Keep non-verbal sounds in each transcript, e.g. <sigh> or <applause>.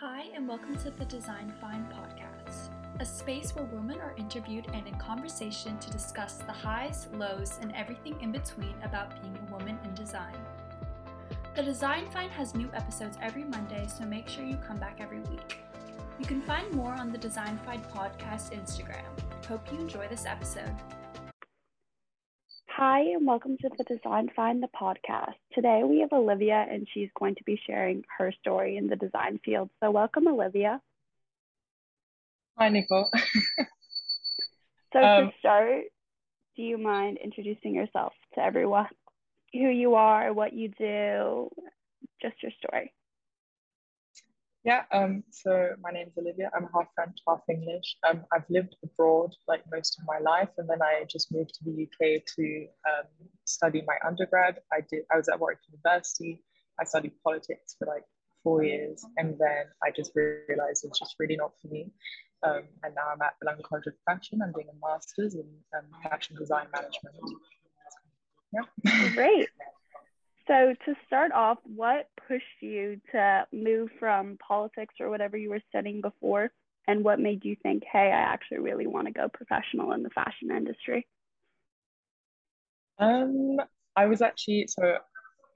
Hi, and welcome to the Design Find podcast, a space where women are interviewed and in conversation to discuss the highs, lows, and everything in between about being a woman in design. The Design Find has new episodes every Monday, so make sure you come back every week. You can find more on the Design Find podcast Instagram. Hope you enjoy this episode. Hi, and welcome to the Design Find the podcast. Today we have Olivia, and she's going to be sharing her story in the design field. So, welcome, Olivia. Hi, Nicole. So, Um, to start, do you mind introducing yourself to everyone? Who you are, what you do, just your story. Yeah, um, so my name is Olivia. I'm half French, half English. Um, I've lived abroad like most of my life, and then I just moved to the UK to um, study my undergrad. I did. I was at Warwick University. I studied politics for like four years, and then I just realized it's just really not for me. Um, and now I'm at the London College of Fashion. I'm doing a master's in um, fashion design management. Yeah. Great. <laughs> So, to start off, what pushed you to move from politics or whatever you were studying before? And what made you think, hey, I actually really want to go professional in the fashion industry? Um, I was actually so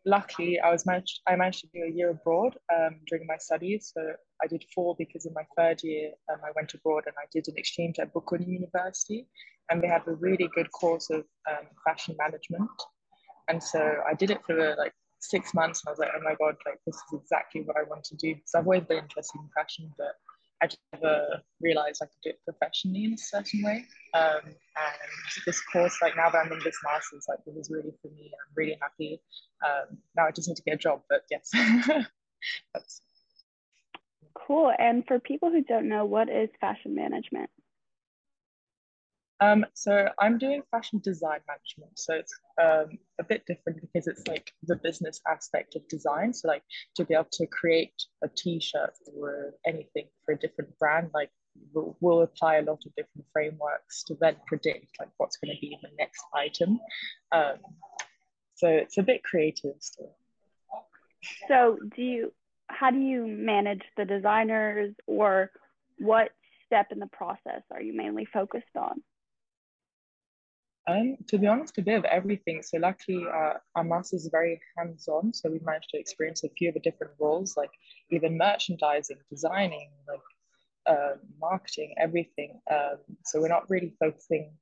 luckily I was managed I managed to do a year abroad um, during my studies. So I did four because in my third year um, I went abroad and I did an exchange at Bocconi University, and they have a really good course of um, fashion management. And so I did it for like six months, and I was like, oh my god, like this is exactly what I want to do. Because I've always been interested in fashion, but I just never realized I could do it professionally in a certain way. Um, and this course, like now that I'm in this master's, like it was really for me. And I'm really happy. Um, now I just need to get a job, but yes, <laughs> that's Cool. And for people who don't know, what is fashion management? Um, so I'm doing fashion design management. So it's um, a bit different because it's like the business aspect of design. So like to be able to create a t-shirt or anything for a different brand, like we'll, apply a lot of different frameworks to then predict like what's going to be the next item. Um, so it's a bit creative still. So, do you, how do you manage the designers or what step in the process are you mainly focused on? Um, to be honest, a bit of everything. So luckily, uh, our master's is very hands-on. So we managed to experience a few of the different roles, like even merchandising, designing, like uh, marketing, everything. Um, so we're not really focusing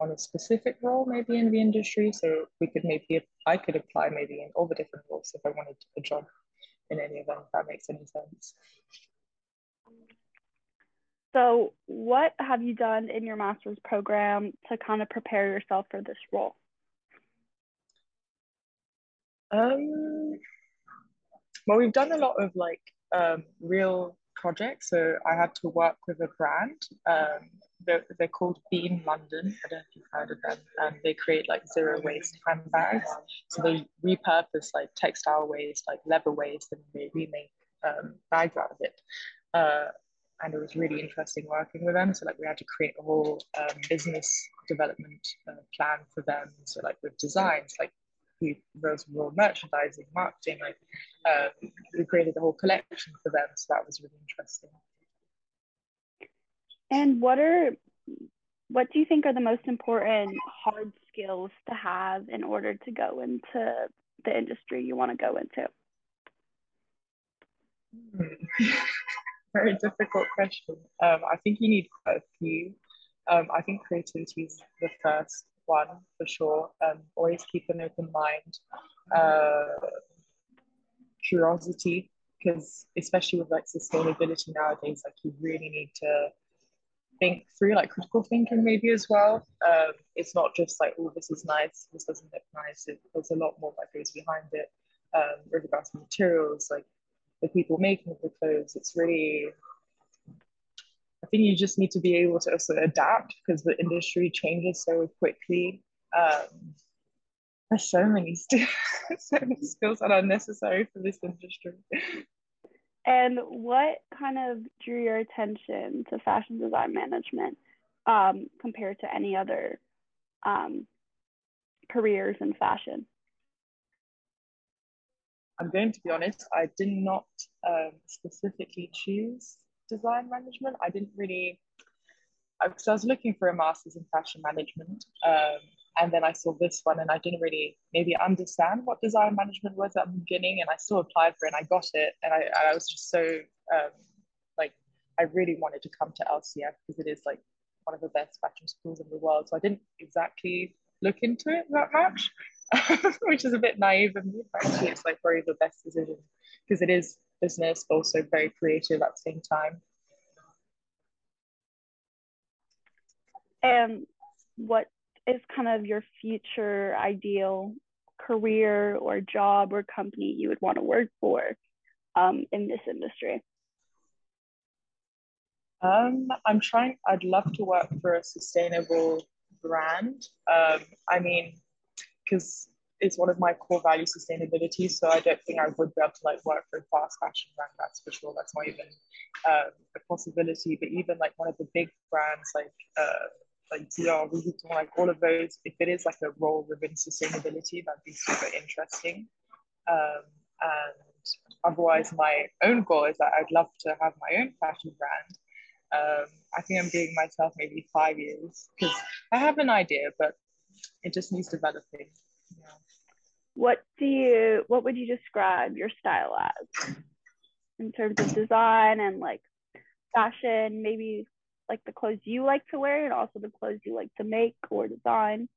on a specific role, maybe in the industry. So we could maybe, I could apply maybe in all the different roles if I wanted a job in any of them, if that makes any sense. So, what have you done in your master's program to kind of prepare yourself for this role? Um, well, we've done a lot of like um, real projects. So I had to work with a brand. Um, they're, they're called Beam London. I don't know if you've heard of them. And they create like zero waste handbags. So they repurpose like textile waste, like leather waste, and they remake um, bags out of it. Uh, and it was really interesting working with them. So like we had to create a whole um, business development uh, plan for them. So like with designs, like we those were merchandising, marketing, like uh, we created a whole collection for them. So that was really interesting. And what are what do you think are the most important hard skills to have in order to go into the industry you want to go into? <laughs> Very difficult question. Um, I think you need quite a few. Um, I think creativity is the first one for sure. Um, always keep an open mind. Uh, curiosity, because especially with like sustainability nowadays, like you really need to think through like critical thinking maybe as well. Um, it's not just like, oh, this is nice, this doesn't look nice. It, there's a lot more that goes behind it um, with regards to materials, like the people making the clothes. It's really, I think you just need to be able to also adapt because the industry changes so quickly. Um, there's so many, st- <laughs> so many skills that are necessary for this industry. And what kind of drew your attention to fashion design management um, compared to any other um, careers in fashion? I'm going to be honest, I did not um, specifically choose design management. I didn't really, because I, I was looking for a master's in fashion management. Um, and then I saw this one and I didn't really maybe understand what design management was at the beginning. And I still applied for it and I got it. And I, I was just so, um, like, I really wanted to come to LCF because it is like one of the best fashion schools in the world. So I didn't exactly look into it that much. <laughs> which is a bit naive of me. But actually, it's like probably the best decision because it is business, but also very creative at the same time. And what is kind of your future ideal career or job or company you would want to work for um, in this industry? Um, I'm trying, I'd love to work for a sustainable brand. Um, I mean, because it's one of my core values, sustainability. So I don't think I would be able to like work for a fast fashion brand. That's for sure. That's not even um, a possibility. But even like one of the big brands, like uh, like Dior, Vuitton, like all of those, if it is like a role within sustainability, that'd be super interesting. Um, and otherwise, my own goal is that I'd love to have my own fashion brand. Um, I think I'm giving myself maybe five years because I have an idea, but it just needs developing. Yeah. What do you what would you describe your style as in terms of design and like fashion, maybe like the clothes you like to wear and also the clothes you like to make or design?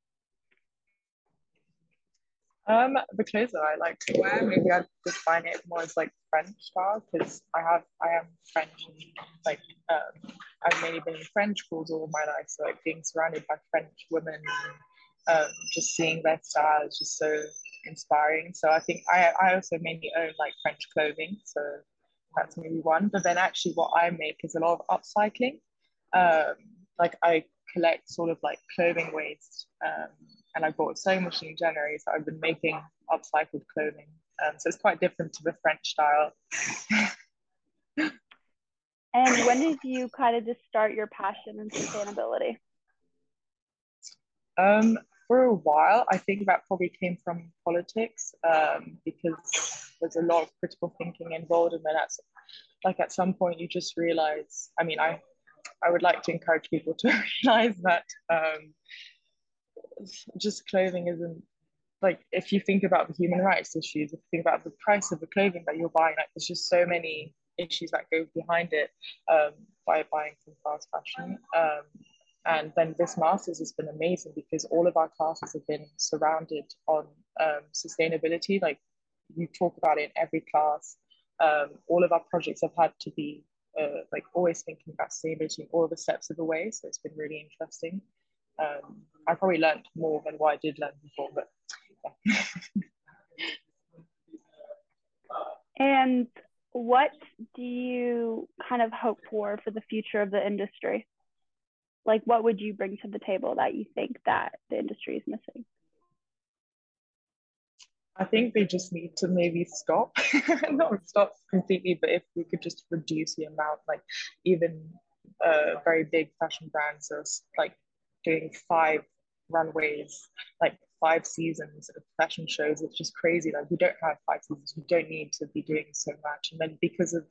Um, the clothes that I like to wear, maybe I'd define it more as like French style because I have I am French and like um, I've mainly been in French schools all my life, so like being surrounded by French women um, just seeing their style is just so inspiring. So I think I, I also mainly own like French clothing. So that's maybe one. But then actually what I make is a lot of upcycling. Um, like I collect sort of like clothing waste um, and I bought a sewing machine in January. So I've been making upcycled clothing. Um, so it's quite different to the French style. and when did you kind of just start your passion in sustainability? Um, for a while, I think that probably came from politics um, because there's a lot of critical thinking involved, and then that's like at some point you just realize. I mean, I I would like to encourage people to <laughs> realize that um, just clothing isn't like if you think about the human rights issues, if you think about the price of the clothing that you're buying, like there's just so many issues that go behind it um, by buying from fast fashion. Um, and then this master's has been amazing because all of our classes have been surrounded on um, sustainability. Like you talk about it in every class. Um, all of our projects have had to be uh, like always thinking about sustainability all the steps of the way. So it's been really interesting. Um, I probably learned more than what I did learn before, but yeah. <laughs> and what do you kind of hope for for the future of the industry? Like what would you bring to the table that you think that the industry is missing I think they just need to maybe stop, <laughs> not stop completely, but if we could just reduce the amount, like even uh, very big fashion brands are like doing five runways, like five seasons of fashion shows. It's just crazy. Like we don't have five seasons. We don't need to be doing so much. And then because of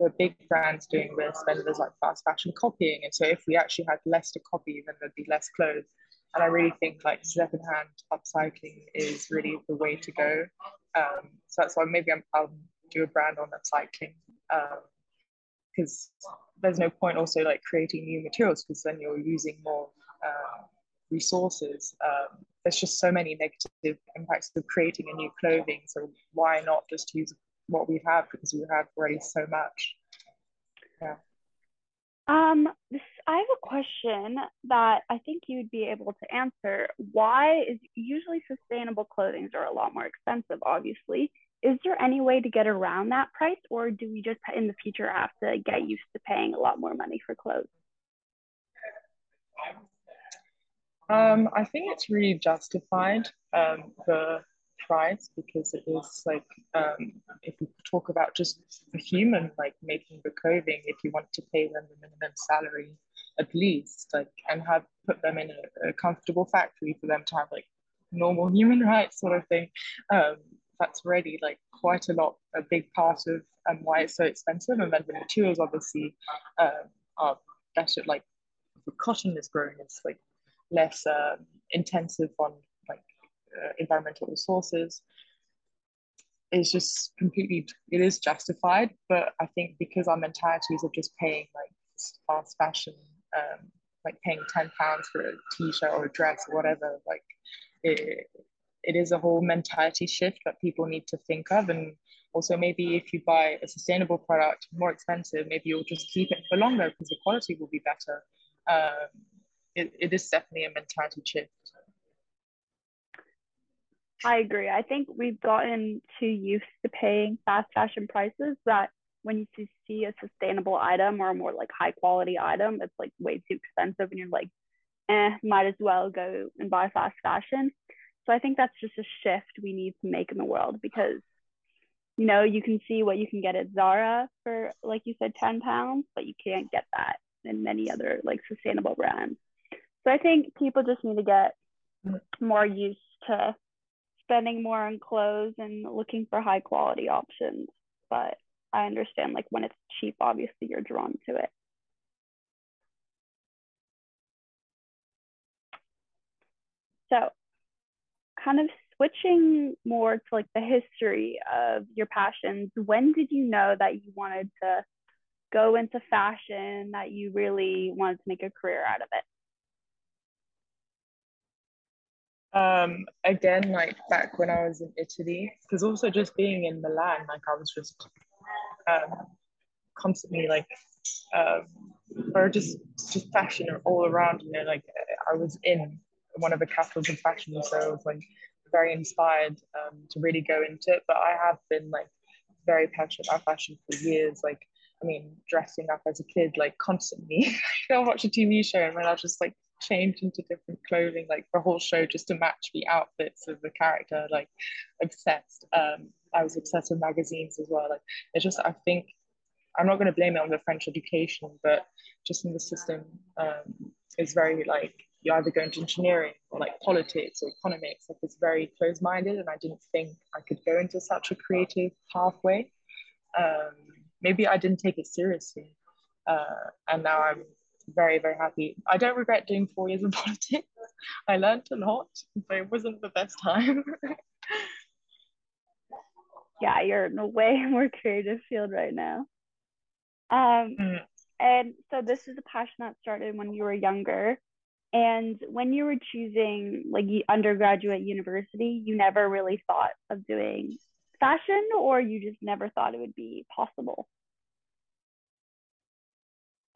the big brands doing this, then there's like fast fashion copying. And so if we actually had less to copy, then there'd be less clothes. And I really think like secondhand upcycling is really the way to go. Um, so that's why maybe i will do a brand on upcycling because um, there's no point also like creating new materials because then you're using more uh, resources. Um, there's just so many negative impacts of creating a new clothing. So why not just use what we have because we have already so much. Yeah. Um, this, I have a question that I think you'd be able to answer. Why is usually sustainable clothing are a lot more expensive, obviously. Is there any way to get around that price, or do we just in the future have to get used to paying a lot more money for clothes? Um, I think it's really justified. Um, the price because it is like um, if we talk about just the human like making the clothing if you want to pay them the minimum salary at least like and have put them in a, a comfortable factory for them to have like normal <laughs> human rights sort of thing um, that's already like quite a lot, a big part of um, why it's so expensive. And then the materials obviously um, are better. Like the cotton is grown, it's like less um, intensive on uh, environmental resources. is just completely, it is justified. But I think because our mentalities of just paying like fast fashion, um, like paying ten pounds for a t-shirt or a dress or whatever, like it, it is a whole mentality shift that people need to think of and also maybe if you buy a sustainable product more expensive maybe you'll just keep it for longer because the quality will be better um, it, it is definitely a mentality shift i agree i think we've gotten too used to paying fast fashion prices that when you see a sustainable item or a more like high quality item it's like way too expensive and you're like eh might as well go and buy fast fashion so I think that's just a shift we need to make in the world because, you know, you can see what you can get at Zara for, like you said, 10 pounds, but you can't get that in many other like sustainable brands. So I think people just need to get more used to spending more on clothes and looking for high quality options. But I understand like when it's cheap, obviously you're drawn to it. So kind of switching more to like the history of your passions, when did you know that you wanted to go into fashion, that you really wanted to make a career out of it? Um, again, like back when I was in Italy, because also just being in Milan, like I was just um, constantly like, um, or just just fashion all around. You know, like I was in one of the capitals of fashion. So I was like very inspired um, to really go into it. But I have been like very passionate about fashion for years. Like, I mean, dressing up as a kid, like constantly. <laughs> I'll watch a TV show and then I'll just like change into different clothing, like the whole show just to match the outfits of the character. Like, obsessed. Um, I was obsessed with magazines as well. Like, it's just, I think, I'm not going to blame it on the French education, but just in the system um, very like you either go into engineering or like politics or economics. Like it's very close minded, and I didn't think I could go into such a creative pathway. Um, maybe I didn't take it seriously, uh, and now I'm very very happy. I don't regret doing four years of <laughs> politics. I learned a lot, but it wasn't the best time. <laughs> yeah, you're in a way <laughs> more creative field right now. Um, mm. and so this is a passion that started when you were younger. And when you were choosing like undergraduate university, you never really thought of doing fashion or you just never thought it would be possible?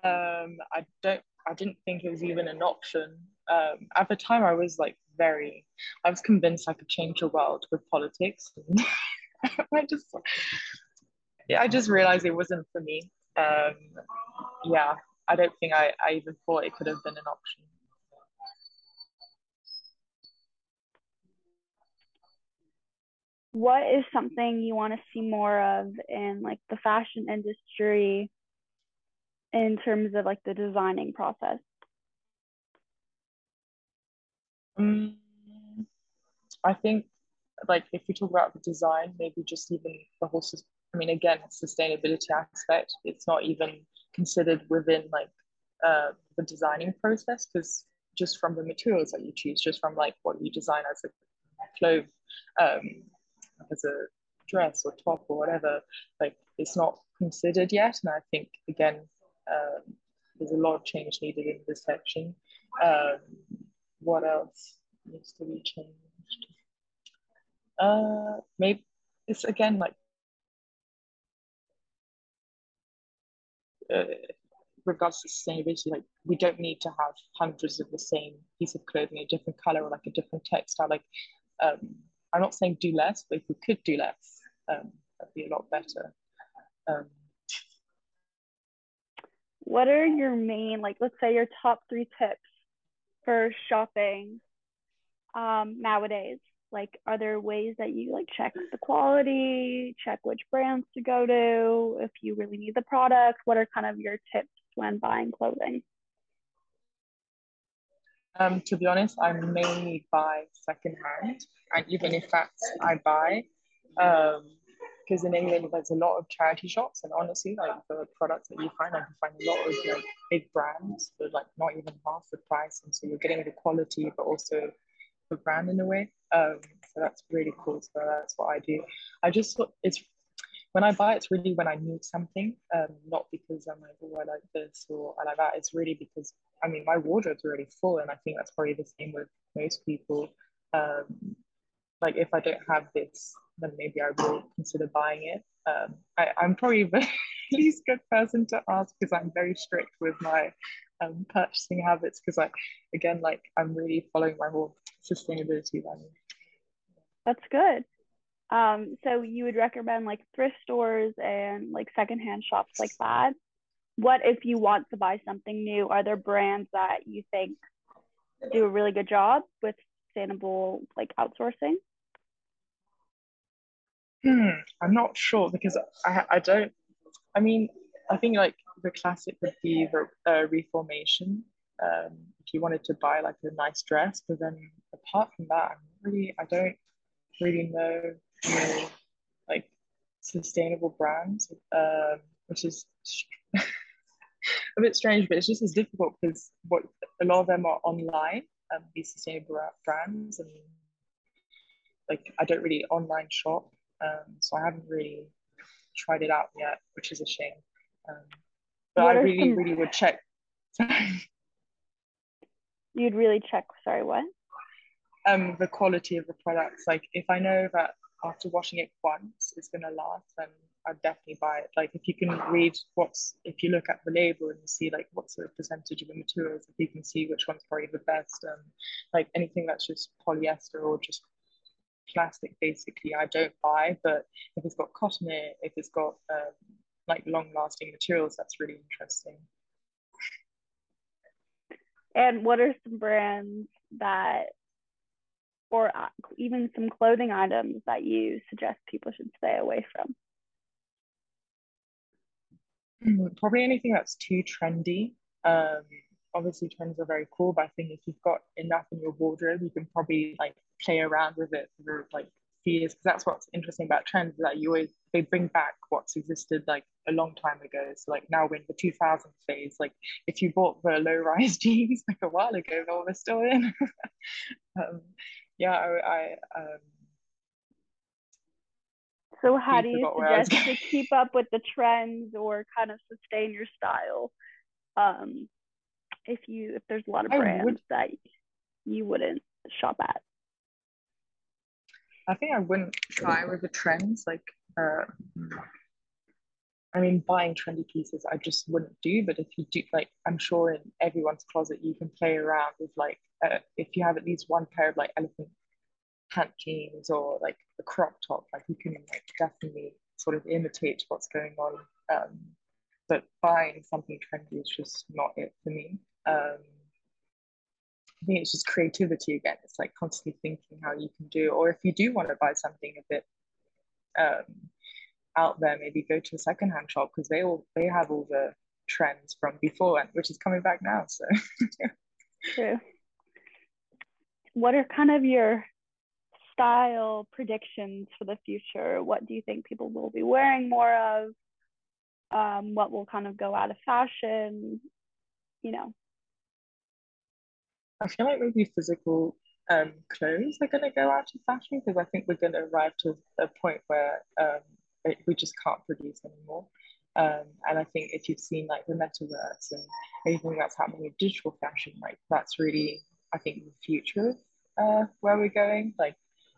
Um, I don't I didn't think it was even an option. Um, at the time I was like very I was convinced I could change the world with politics. <laughs> I just yeah, I just realized it wasn't for me. Um, yeah, I don't think I, I even thought it could have been an option. what is something you want to see more of in like the fashion industry in terms of like the designing process? Um, I think like if we talk about the design, maybe just even the whole, I mean, again, sustainability aspect, it's not even considered within like uh, the designing process because just from the materials that you choose, just from like what you design as a clothes, um, as a dress or top or whatever, like it's not considered yet. And I think again, um, there's a lot of change needed in this section. Um, what else needs to be changed? Uh, maybe it's again like uh, regards to sustainability, like we don't need to have hundreds of the same piece of clothing, a different color or like a different textile. Like um, I'm not saying do less, but if we could do less, um, that'd be a lot better. Um, what are your main, like, let's say your top three tips for shopping um, nowadays? Like, are there ways that you like check the quality, check which brands to go to, if you really need the product? What are kind of your tips when buying clothing? Um, to be honest, I mainly buy secondhand, and even if that's I buy, because in England there's a lot of charity shops, and honestly, like the products that you find, I can find a lot of like big brands for like not even half the price, and so you're getting the quality, but also the brand in a way. Um, so that's really cool. So that's what I do. I just it's when I buy, it's really when I need something, um, not because I'm like, oh, I like this or I like that. It's really because I mean, my wardrobe's already full, and I think that's probably the same with most people. Um, like if I don't have this, then maybe I will consider buying it. Um, I, I'm probably the <laughs> least good person to ask because I'm very strict with my um, purchasing habits because I, again, like I'm really following my whole sustainability value. That's good. Um, so you would recommend like thrift stores and like secondhand shops like that. What if you want to buy something new? Are there brands that you think do a really good job with sustainable like outsourcing? Hmm, I'm not sure because I I don't. I mean, I think like the classic would be the uh, reformation. Um, if you wanted to buy like a nice dress, but then apart from that, I'm really I don't really know more like sustainable brands, um, which is <laughs> a bit strange, but it's just as difficult because what a lot of them are online, um, these sustainable brands, and like I don't really online shop, um, so I haven't really tried it out yet, which is a shame. Um, but what I really, some... really would check. <laughs> You'd really check. Sorry, what? Um, the quality of the products. Like if I know that after washing it once it's gonna last, then I'd definitely buy it. Like if you can read what's if you look at the label and you see like what's the percentage of the materials, if you can see which one's probably the best, um, like anything that's just polyester or just plastic basically I don't buy. But if it's got cotton in it, if it's got um, like long lasting materials, that's really interesting. And what are some brands that or uh, even some clothing items that you suggest people should stay away from? Hmm, probably anything that's too trendy. Um, obviously, trends are very cool, but I think if you've got enough in your wardrobe, you can probably like play around with it for like years. Because that's what's interesting about trends is that you always they bring back what's existed like a long time ago. So like now we're in the 2000 phase. Like if you bought the low rise <laughs> jeans like a while ago, they're still in. <laughs> um, yeah, I, I um, so how do you suggest to keep up with the trends or kind of sustain your style? Um, if you if there's a lot of brands would, that you wouldn't shop at. I think I wouldn't try with the trends. Like, uh, I mean, buying trendy pieces, I just wouldn't do. But if you do, like, I'm sure in everyone's closet, you can play around with like, uh, if you have at least one pair of like elephant pant jeans or like a crop top, like you can like definitely sort of imitate what's going on. Um, but buying something trendy is just not it for me. Um, I think it's just creativity again. It's like constantly thinking how you can do, or if you do want to buy something a bit um, out there, maybe go to a secondhand shop because they all they have all the trends from before, and which is coming back now. So <laughs> true. What are kind of your style predictions for the future? What do you think people will be wearing more of? Um, what will kind of go out of fashion? You know. I feel like maybe physical um, clothes are going to go out of fashion because I think we're going to arrive to a point where um, we just can't produce anymore. Um, and I think if you've seen like the metaverse and anything that's happening with digital fashion, like that's really, I think, the future uh, where we're going. Like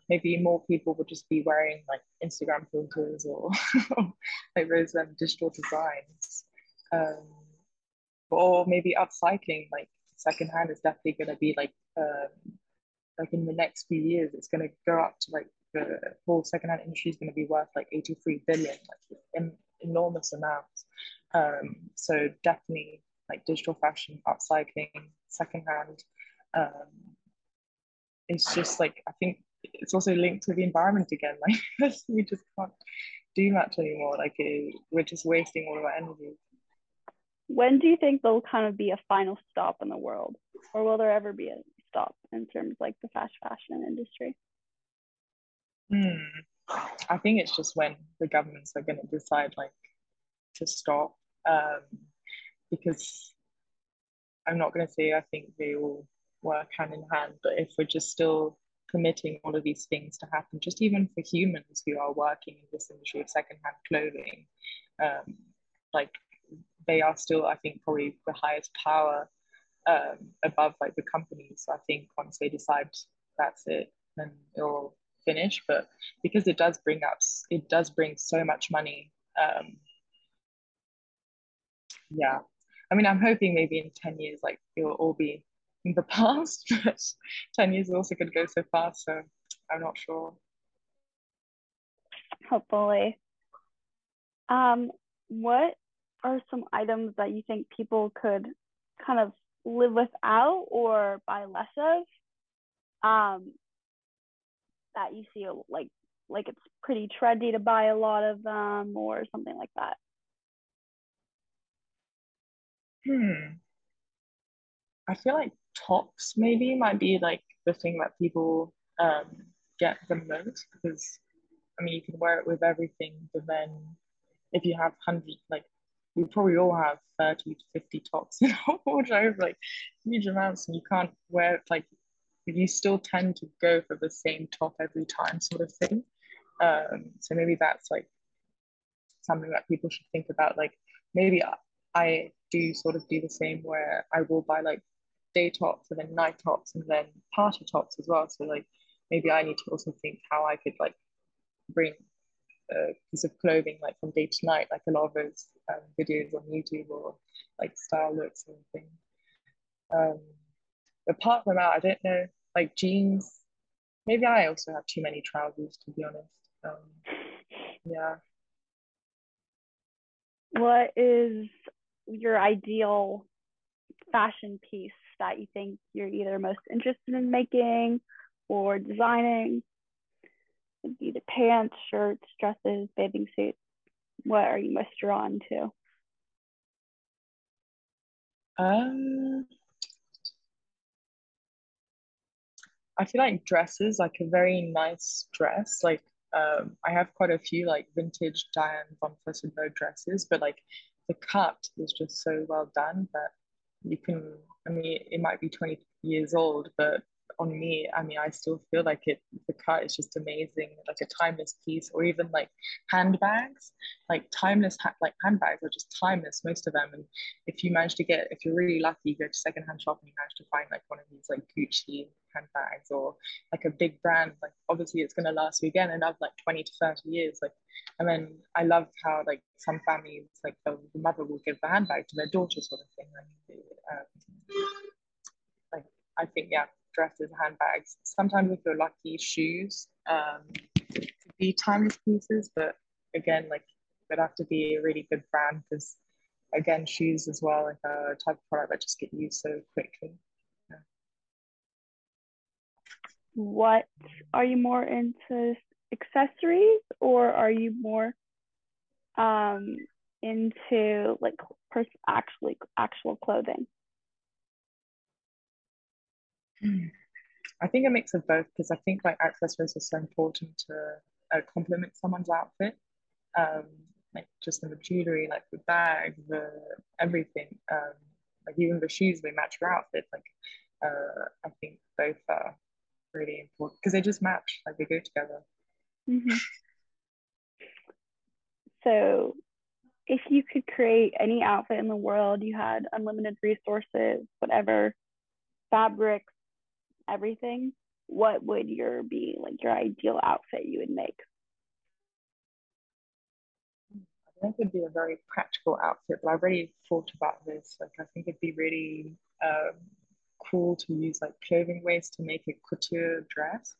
maybe more people would just be wearing like Instagram filters or <laughs> like those um, digital designs. Um, or maybe upcycling, like secondhand is definitely going to be like, um, like in the next few years, it's going to go up to like the whole secondhand industry is going to be worth like 83 billion, like enormous amounts. Um, so definitely like digital fashion, upcycling, secondhand. Um, it's just like I think it's also linked to the environment again. <laughs> Like we just can't do much anymore. Like it, we're just wasting all of our energy. When do you think there'll kind of be a final stop in the world, or will there ever be a stop in terms like the fast fashion industry? Hmm. I think it's just when the governments are going to decide like to stop um, because I'm not going to say I think they will work hand in hand, but if we're just still permitting all of these things to happen, just even for humans who are working in this industry of secondhand clothing, um, like they are still, I think, probably the highest power um, above like the companies. So I think once they decide that's it, then it'll finish. But because it does bring up, it does bring so much money. Um, yeah, I mean, I'm hoping maybe in 10 years, like it will all be in the <laughs> past, but 10 years also could go so fast. So I'm not sure. Hopefully. Um, what are some items that you think people could kind of live without or buy less of? Um, that you see like like it's pretty trendy to buy a lot of them or something like that. Hmm. I feel like tops maybe might be like the thing that people um, get the most because I mean you can wear it with everything, but then if you have hundred like we probably all have 30 to 50 tops <laughs> in our wardrobe, like huge amounts, and you can't wear like you still tend to go for the same top every time, sort of thing. Um, so maybe that's like something that people should think about. Like maybe I, I do sort of do the same where I will buy like day tops and then night tops and then party tops as well. So like maybe I need to also think how I could like bring a piece of clothing like from day to night, like a lot of those um, videos on YouTube or like style looks and things. Um, apart from that, I don't know, like jeans. Maybe I also have too many trousers, to be honest. Um, yeah. What is your ideal fashion piece that you think you're either most interested in making or designing? Either pants, shirts, dresses, bathing suits. What are you most drawn to? Um, I feel like dresses, like a very nice dress. Like um, I have quite a few like vintage Diane von Furstenberg dresses, but like the cut is just so well done that you can. I mean, it might be twenty years old, but on me i mean i still feel like it the cut is just amazing like a timeless piece or even like handbags like timeless ha- like handbags are just timeless most of them. And if you manage to get if you're really lucky you go to secondhand shop and you manage to find like one of these like gucci handbags or like a big brand like obviously it's going to last you again another like 20 to 30 years like and then i love how like some families like the, the mother will give the handbag to their daughter sort of thing. Like, um, like i think yeah dresses, handbags. Sometimes if you're lucky, shoes um, could be timeless pieces, but again, like it'd have to be a really good brand because again, shoes as well, like a type of product that just get used so quickly. What are you more into accessories or are you more um into like pers- actually actual clothing? I think a mix of both because I think like accessories are so important to uh, complement someone's outfit. Um, like just in the jewelry, like the bag, the everything, um, like even the shoes they match your outfit. Like uh, I think both are really important because they just match, like they go together. Mm-hmm. So, if you could create any outfit in the world, you had unlimited resources, whatever fabrics, everything, what would your be like your ideal outfit you would make? I think it'd be a very practical outfit, but I've already thought about this. Like, I think it'd be really um, cool to use like clothing waste to make a couture dress.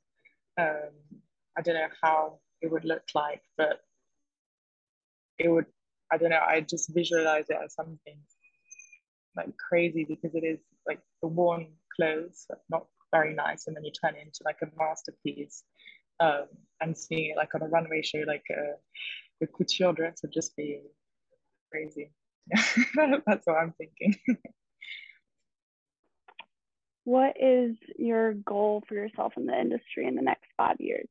Um, I don't know how it would look like, but it would. I don't know. I just visualize it as something like crazy because it is like the worn clothes, not very nice. And then you turn it into like a masterpiece um, and seeing it like on a runway show like a, a couture dress would just be crazy. <laughs> That's what i'm thinking. <laughs> What is your goal for yourself in the industry in the next five years?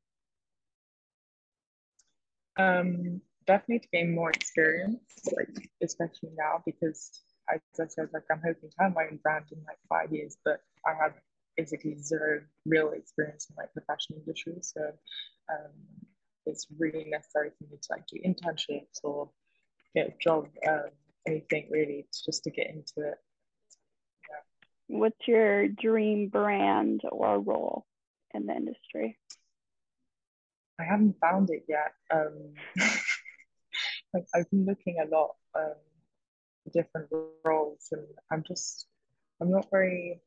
Um, definitely to gain more experience, like especially now because as I said, like I'm hoping to have my own brand in like five years, but I have basically zero real experience in like the fashion industry. So um, it's really necessary for me to like do internships or get a job, um, anything really, just to get into it. Yeah. What's your dream brand or role in the industry? I haven't found it yet. Um, <laughs> like I've been looking a lot um, different roles, and I'm just I'm not very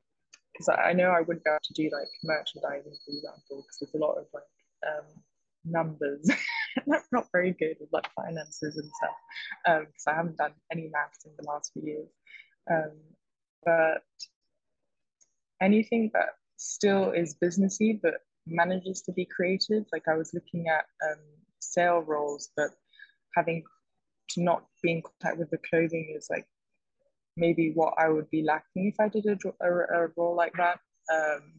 because I, I know I wouldn't be able to do like merchandising, for example, because there's a lot of like um, numbers. <laughs> I'm not very good with like finances and stuff because um, I haven't done any maths in the last few years. Um, but anything that still is businessy but manages to be creative. Like I was looking at um, sale roles, but having to not be in contact with the clothing is like maybe what I would be lacking if I did a, a, a role like that. Um,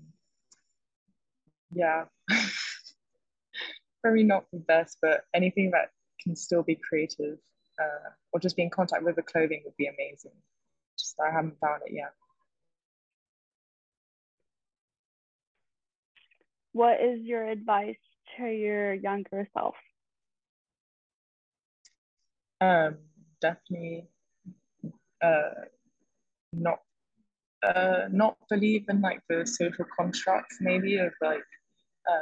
yeah, <laughs> probably not the best, but anything that can still be creative uh, or just be in contact with the clothing would be amazing. Just I haven't found it yet. What is your advice to your younger self? Um, definitely uh, not uh, not believe in like the social constructs maybe of like uh,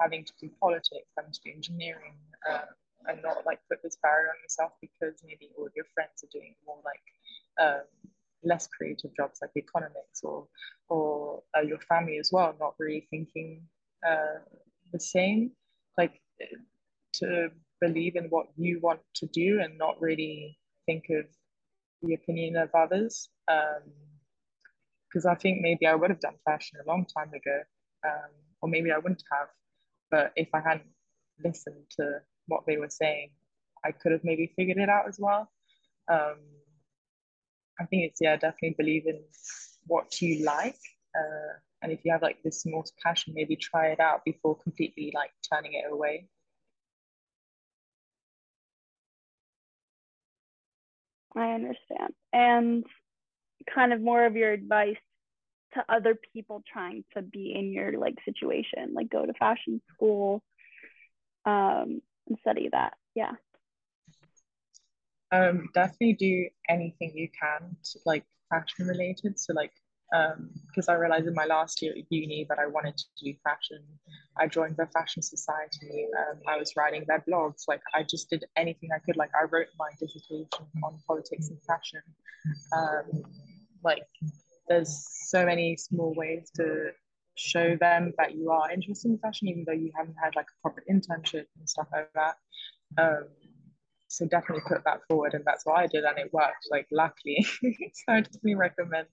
having to do politics, having to do engineering, uh, and not like put this barrier on yourself because maybe all your friends are doing more like um, less creative jobs like economics or or uh, your family as well, not really thinking uh, the same. Like to believe in what you want to do and not really think of the opinion of others. Because um, I think maybe I would have done fashion a long time ago, um, or maybe I wouldn't have. But if I hadn't listened to what they were saying, I could have maybe figured it out as well. Um, I think it's yeah, definitely believe in what you like, uh, and if you have like this more passion, maybe try it out before completely like turning it away. I understand. And kind of more of your advice to other people trying to be in your like situation, like go to fashion school um, and study that. Yeah. Um, definitely do anything you can to like fashion related. So like because um, I realized in my last year at uni that I wanted to do fashion. I joined the Fashion Society. Um, I was writing their blogs. Like I just did anything I could. Like I wrote my dissertation on politics and fashion. Um, like there's so many small ways to show them that you are interested in fashion, even though you haven't had like a proper internship and stuff like that. So definitely put that forward and that's what i did and it worked like luckily. <laughs> So i definitely recommend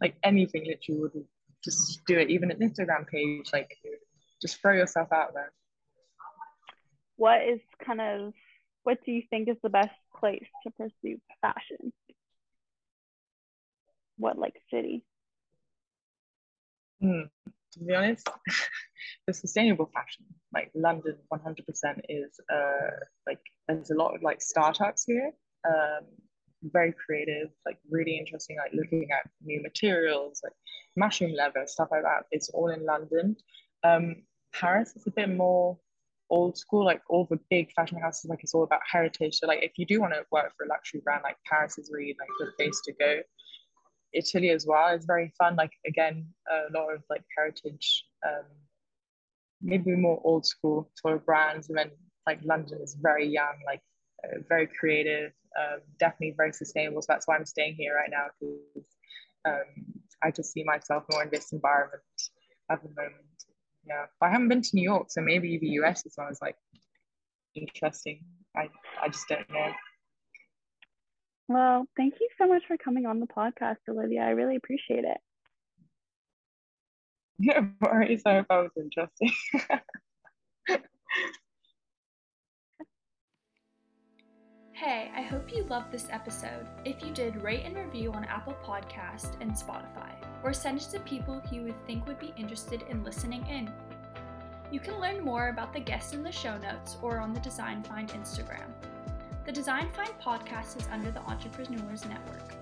like anything literally would just do it even an instagram page like just throw yourself out there. What is kind of what do you think is the best place to pursue fashion? What like city? Mm, to be honest <laughs> the sustainable fashion like london 100% is uh like there's a lot of like startups here um very creative like really interesting like looking at new materials like mushroom leather stuff like that. It's all in london. Um paris is a bit more old school like all the big fashion houses like it's all about heritage. So like if you do want to work for a luxury brand like paris is really like the place to go italy as well is very fun like again a lot of like heritage um maybe more old school sort of brands and then like London is very young, like uh, very creative, um, definitely very sustainable. So that's why I'm staying here right now because um, I just see myself more in this environment at the moment. Yeah, but I haven't been to New York, so maybe the US as well is like interesting. I I just don't know. Well, thank you so much for coming on the podcast, Olivia. I really appreciate it. No worries. I hope I was interesting. <laughs> Hey, I hope you loved this episode. If you did, rate and review on Apple Podcast and Spotify, or send it to people who you would think would be interested in listening in. You can learn more about the guests in the show notes or on the Design Find Instagram. The Design Find podcast is under the Entrepreneurs Network.